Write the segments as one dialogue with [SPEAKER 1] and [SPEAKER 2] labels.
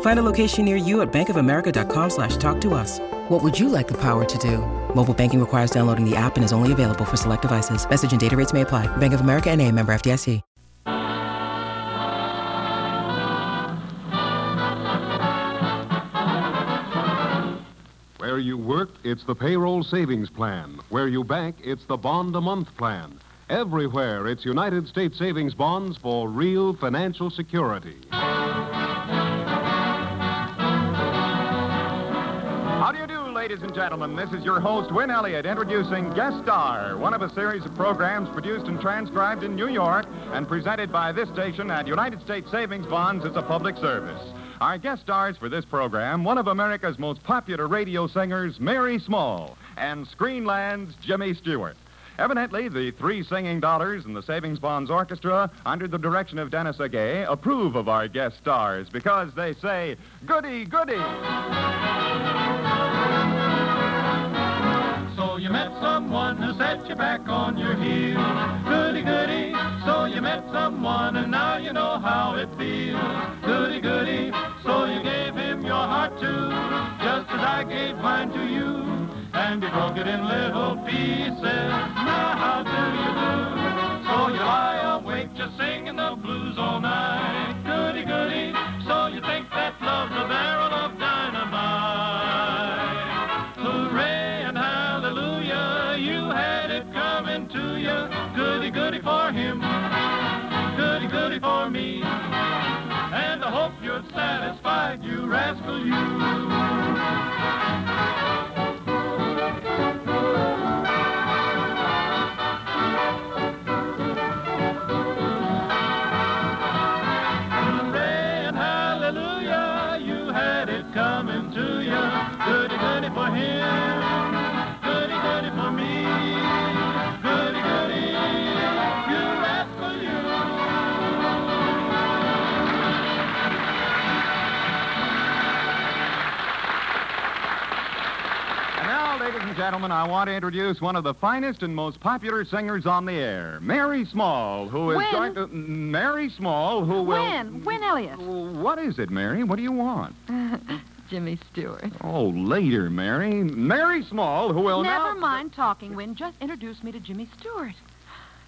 [SPEAKER 1] Find a location near you at bankofamerica.com slash talk to us. What would you like the power to do? Mobile banking requires downloading the app and is only available for select devices. Message and data rates may apply. Bank of America and a member FDIC.
[SPEAKER 2] Where you work, it's the payroll savings plan. Where you bank, it's the bond a month plan. Everywhere, it's United States savings bonds for real financial security.
[SPEAKER 3] Ladies and gentlemen? This is your host, Win Elliott, introducing Guest Star, one of a series of programs produced and transcribed in New York and presented by this station at United States Savings Bonds as a public service. Our guest stars for this program, one of America's most popular radio singers, Mary Small, and Screenland's Jimmy Stewart. Evidently, the three singing dollars and the Savings Bonds Orchestra, under the direction of Dennis Agay, approve of our guest stars because they say, goody, goody.
[SPEAKER 4] Who set you back on your heels. Goody, goody. So you met someone and now you know how it feels. Goody, goody. So you gave him your heart too, just as I gave mine to you. And you broke it in little pieces. Now how do you do? So you lie awake just singing the blues all night. Goody, goody. So you think that love's a barrel coming to you. Goody, goody for him.
[SPEAKER 3] Gentlemen, I want to introduce one of the finest and most popular singers on the air, Mary Small, who is going to. Uh, Mary Small, who will.
[SPEAKER 5] Win, Win Elliott.
[SPEAKER 3] What is it, Mary? What do you want?
[SPEAKER 5] Jimmy Stewart.
[SPEAKER 3] Oh, later, Mary. Mary Small, who will
[SPEAKER 5] Never
[SPEAKER 3] now.
[SPEAKER 5] mind talking, Win. Just introduce me to Jimmy Stewart.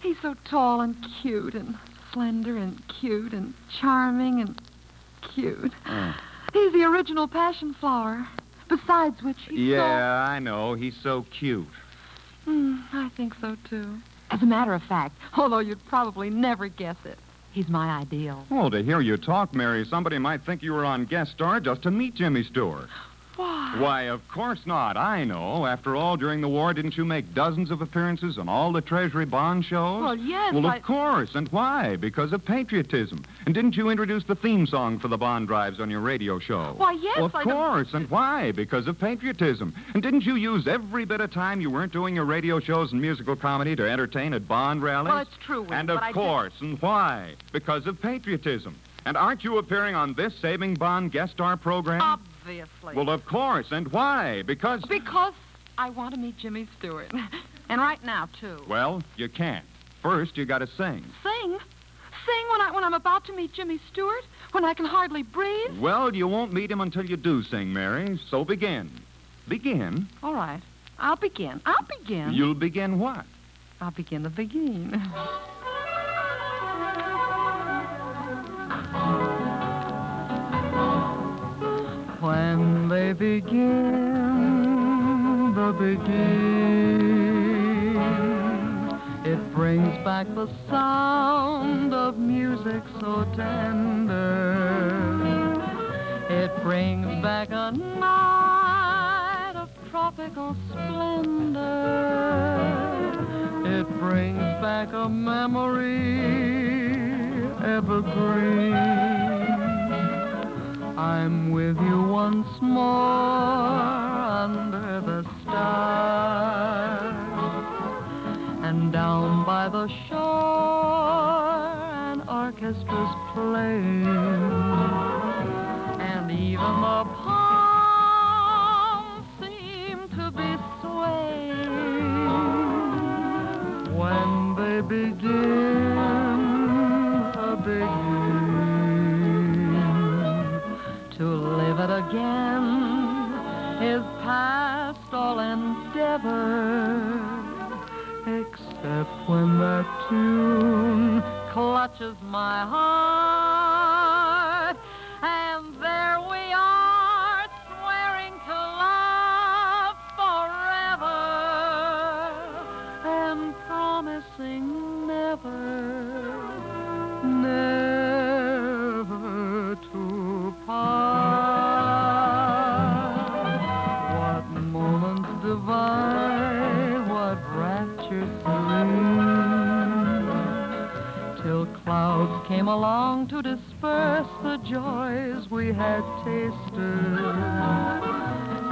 [SPEAKER 5] He's so tall and cute and slender and cute and charming and cute.
[SPEAKER 3] Oh.
[SPEAKER 5] He's the original passion flower. Besides which, he's
[SPEAKER 3] Yeah, I know. He's so cute.
[SPEAKER 5] so... Hmm, I think so, too. As a matter of fact, although you'd probably never guess it, he's my ideal.
[SPEAKER 3] Oh, to hear you talk, Mary, somebody might think you were on guest star just to meet Jimmy Stewart.
[SPEAKER 5] Why?
[SPEAKER 3] Of course not. I know. After all, during the war, didn't you make dozens of appearances on all the Treasury bond shows?
[SPEAKER 5] Well, yes,
[SPEAKER 3] Well,
[SPEAKER 5] I-
[SPEAKER 3] of course. And why? Because of patriotism. And didn't you introduce the theme song for the bond drives on your radio show?
[SPEAKER 5] Why, yes,
[SPEAKER 3] Well, of
[SPEAKER 5] I don't-
[SPEAKER 3] course. And why? Because of patriotism. And didn't you use every bit of time you weren't doing your radio shows and musical comedy to entertain at bond rallies?
[SPEAKER 5] Well, it's true,
[SPEAKER 3] And of course. And why? Because of patriotism. And aren't you appearing on this Saving Bond guest star program?
[SPEAKER 5] Obviously.
[SPEAKER 3] Well, of course. And why? Because.
[SPEAKER 5] Because I want to meet Jimmy Stewart. and right now, too.
[SPEAKER 3] Well, you can't. First, you got to sing.
[SPEAKER 5] Sing? Sing when, I, when I'm about to meet Jimmy Stewart? When I can hardly breathe?
[SPEAKER 3] Well, you won't meet him until you do sing, Mary. So begin. Begin.
[SPEAKER 5] All right. I'll begin. I'll begin.
[SPEAKER 3] You'll begin what?
[SPEAKER 5] I'll begin the begin. When begin the begin, it brings back the sound of music so tender. It brings back a night of tropical splendor. It brings back a memory evergreen. I'm with you once more under the stars. And down by the shore, an orchestra's playing. To live it again is past all endeavor except when that tune clutches my heart. And there we are swearing to love forever and promising never never to part along to disperse the joys we had tasted.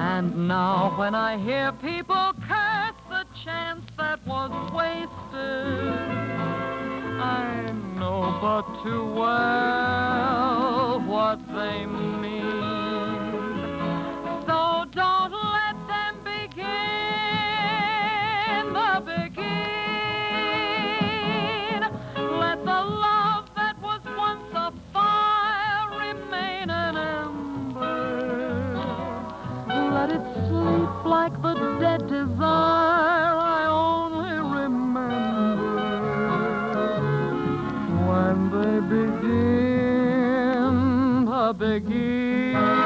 [SPEAKER 5] And now when I hear people curse the chance that was wasted, I know but too well what they mean. Begin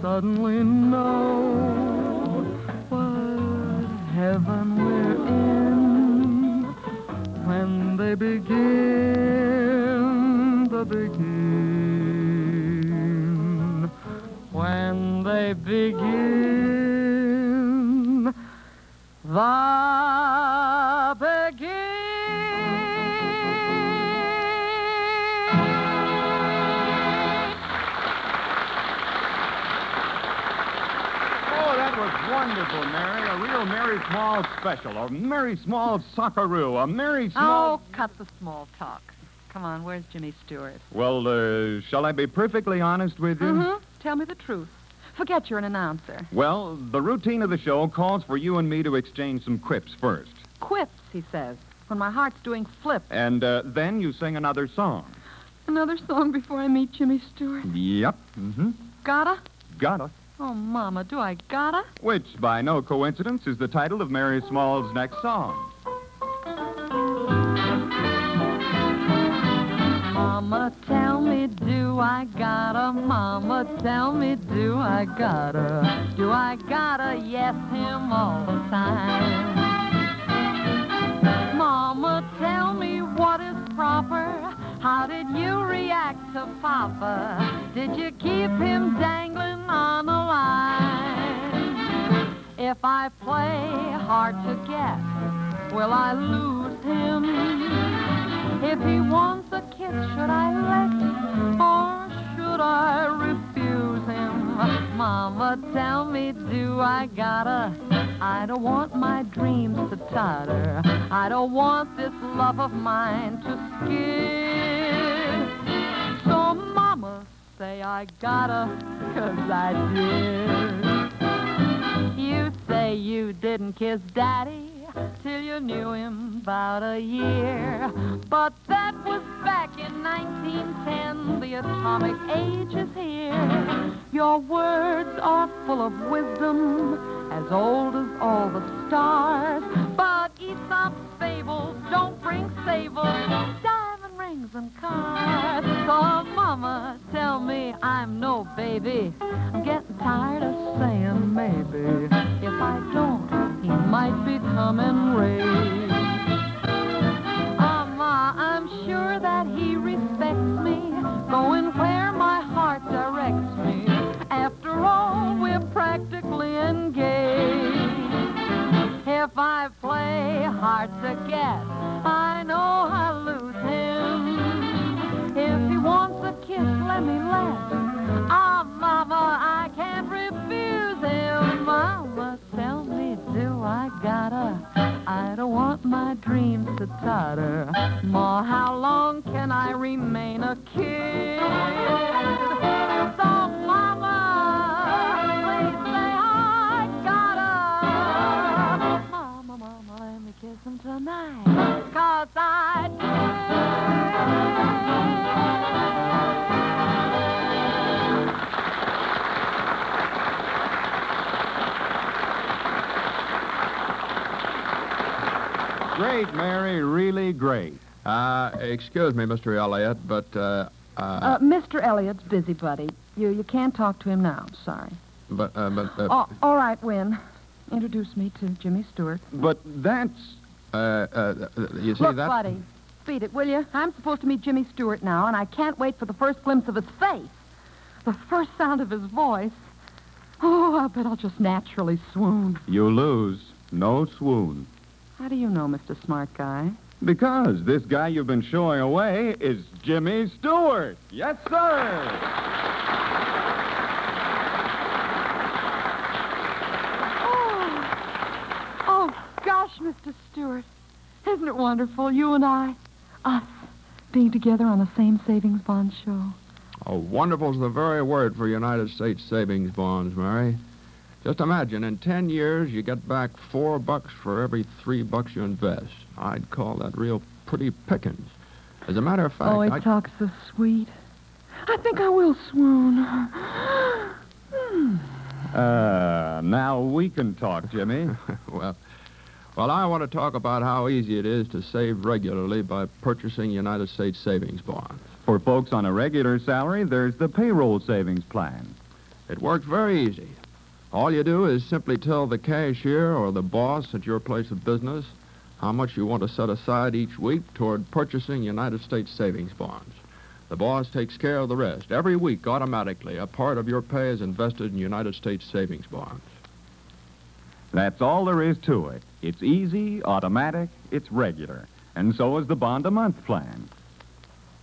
[SPEAKER 5] suddenly know what heaven we're in when they begin the begin. When they begin the
[SPEAKER 3] wonderful, Mary. A real Mary Small special. A Mary Small Socceroo. A Mary Small.
[SPEAKER 5] Oh, cut the small talk. Come on, where's Jimmy Stewart?
[SPEAKER 3] Well, uh, shall I be perfectly honest with you?
[SPEAKER 5] Mm-hmm. Tell me the truth. Forget you're an announcer.
[SPEAKER 3] Well, the routine of the show calls for you and me to exchange some quips first.
[SPEAKER 5] Quips, he says, when my heart's doing flips.
[SPEAKER 3] And uh, then you sing another song.
[SPEAKER 5] Another song before I meet Jimmy Stewart.
[SPEAKER 3] Yep. Mm-hmm.
[SPEAKER 5] Gotta?
[SPEAKER 3] Gotta.
[SPEAKER 5] Oh, Mama, do I gotta?
[SPEAKER 3] Which, by no coincidence, is the title of Mary Small's next song.
[SPEAKER 5] Mama, tell me, do I gotta? Mama, tell me, do I gotta? Do I gotta yes him all the time? Mama, tell me what is proper? How did you react to Papa? Did you keep him I play hard to get, will I lose him? If he wants a kiss, should I let him? or should I refuse him? Mama, tell me, do I gotta? I don't want my dreams to totter. I don't want this love of mine to skid. So, Mama, say I gotta, cause I did. You say you didn't kiss Daddy till you knew him about a year. But that was back in 1910. The atomic age is here. Your words are full of wisdom, as old as all the stars. But Aesop's fables don't bring sables, diamond rings and cars. So, Mama, tell me I'm no baby. I'm getting tired of and rain. Ah, Ma, I'm sure that he respects me, going where my heart directs me. After all, we're practically engaged. If I play hard to get, I know I'll lose him. If he wants a kiss, let me laugh. My dreams to totter. Ma, how long can I remain a kid?
[SPEAKER 3] Great, Mary, really great.
[SPEAKER 6] Uh, excuse me, Mr. Elliott, but, uh, uh,
[SPEAKER 5] Uh, Mr. Elliott's busy, buddy. You you can't talk to him now. Sorry.
[SPEAKER 6] but, uh, but, uh,
[SPEAKER 5] Oh, all right, Win. Introduce me to Jimmy Stewart.
[SPEAKER 3] But that's.
[SPEAKER 6] uh, uh, you see
[SPEAKER 5] Look,
[SPEAKER 6] that?
[SPEAKER 5] buddy, beat it, will you? I'm supposed to meet Jimmy Stewart now, and I can't wait for the first glimpse of his face, the first sound of his voice. Oh, I bet I'll just naturally swoon.
[SPEAKER 3] You lose. No swoon.
[SPEAKER 5] How do you know, Mr. Smart Guy?
[SPEAKER 3] Because this guy you've been showing away is Jimmy Stewart. Yes, sir.
[SPEAKER 5] Oh, oh, gosh, Mr. Stewart. Isn't it wonderful, you and I, us, being together on the same savings bond show?
[SPEAKER 6] Oh, wonderful's the very word for United States savings bonds, Mary. Just imagine, in ten years, you get back four bucks for every three bucks you invest. I'd call that real pretty pickings. As a matter of fact,
[SPEAKER 5] oh, he
[SPEAKER 6] I...
[SPEAKER 5] talks so sweet. I think I will swoon. Hmm.
[SPEAKER 3] Uh, now we can talk, Jimmy.
[SPEAKER 6] well, well, I want to talk about how easy it is to save regularly by purchasing United States savings bonds.
[SPEAKER 3] For folks on a regular salary, there's the payroll savings plan.
[SPEAKER 6] It works very easy. All you do is simply tell the cashier or the boss at your place of business how much you want to set aside each week toward purchasing United States savings bonds. The boss takes care of the rest. Every week, automatically, a part of your pay is invested in United States savings bonds.
[SPEAKER 3] That's all there is to it. It's easy, automatic, it's regular. And so is the bond a month plan.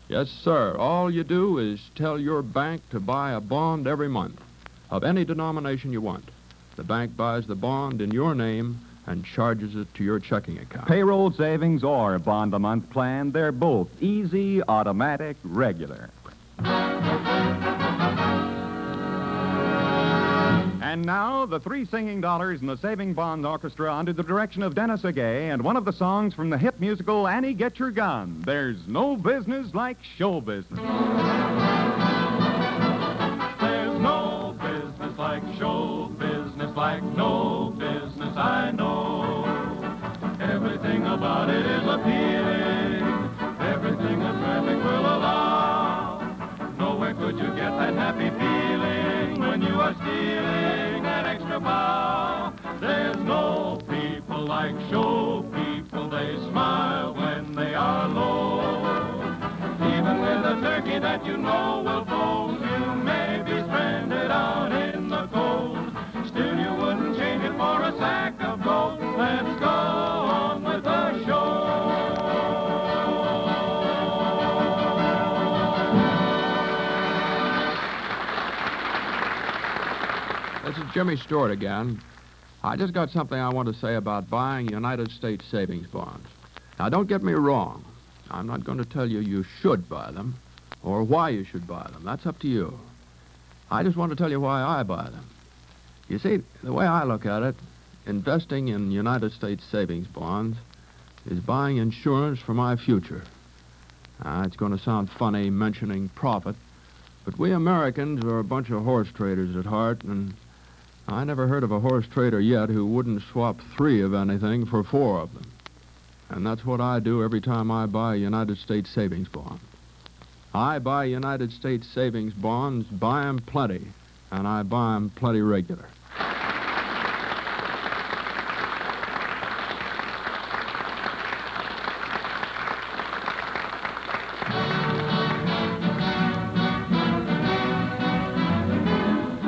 [SPEAKER 6] Yes, sir. All you do is tell your bank to buy a bond every month of any denomination you want. The bank buys the bond in your name and charges it to your checking account.
[SPEAKER 3] Payroll savings or bond a month plan, they're both easy, automatic, regular. And now, the three singing dollars in the Saving Bonds Orchestra under the direction of Dennis Agay and one of the songs from the hit musical Annie Get Your Gun. There's no business like show business.
[SPEAKER 4] You know will fold, you may be stranded out in the cold. Still, you wouldn't change it for a sack of gold. Let's go on with the show.
[SPEAKER 6] This is Jimmy Stewart again. I just got something I want to say about buying United States savings bonds. Now, don't get me wrong. I'm not going to tell you you should buy them or why you should buy them. That's up to you. I just want to tell you why I buy them. You see, the way I look at it, investing in United States savings bonds is buying insurance for my future. Now, it's going to sound funny mentioning profit, but we Americans are a bunch of horse traders at heart, and I never heard of a horse trader yet who wouldn't swap three of anything for four of them. And that's what I do every time I buy a United States savings bond. I buy United States savings bonds, buy 'em plenty, and I buy 'em plenty regular.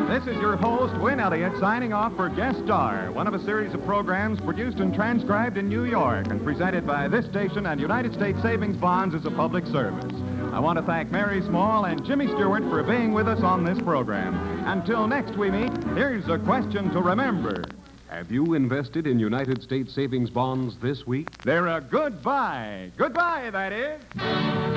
[SPEAKER 3] This is your host, Win Elliott signing off for Guest Star, one of a series of programs produced and transcribed in New York and presented by this station and United States Savings Bonds as a public service. I want to thank Mary Small and Jimmy Stewart for being with us on this program. Until next we meet, here's a question to remember.
[SPEAKER 2] Have you invested in United States savings bonds this week?
[SPEAKER 3] They're a good buy. Goodbye, that is.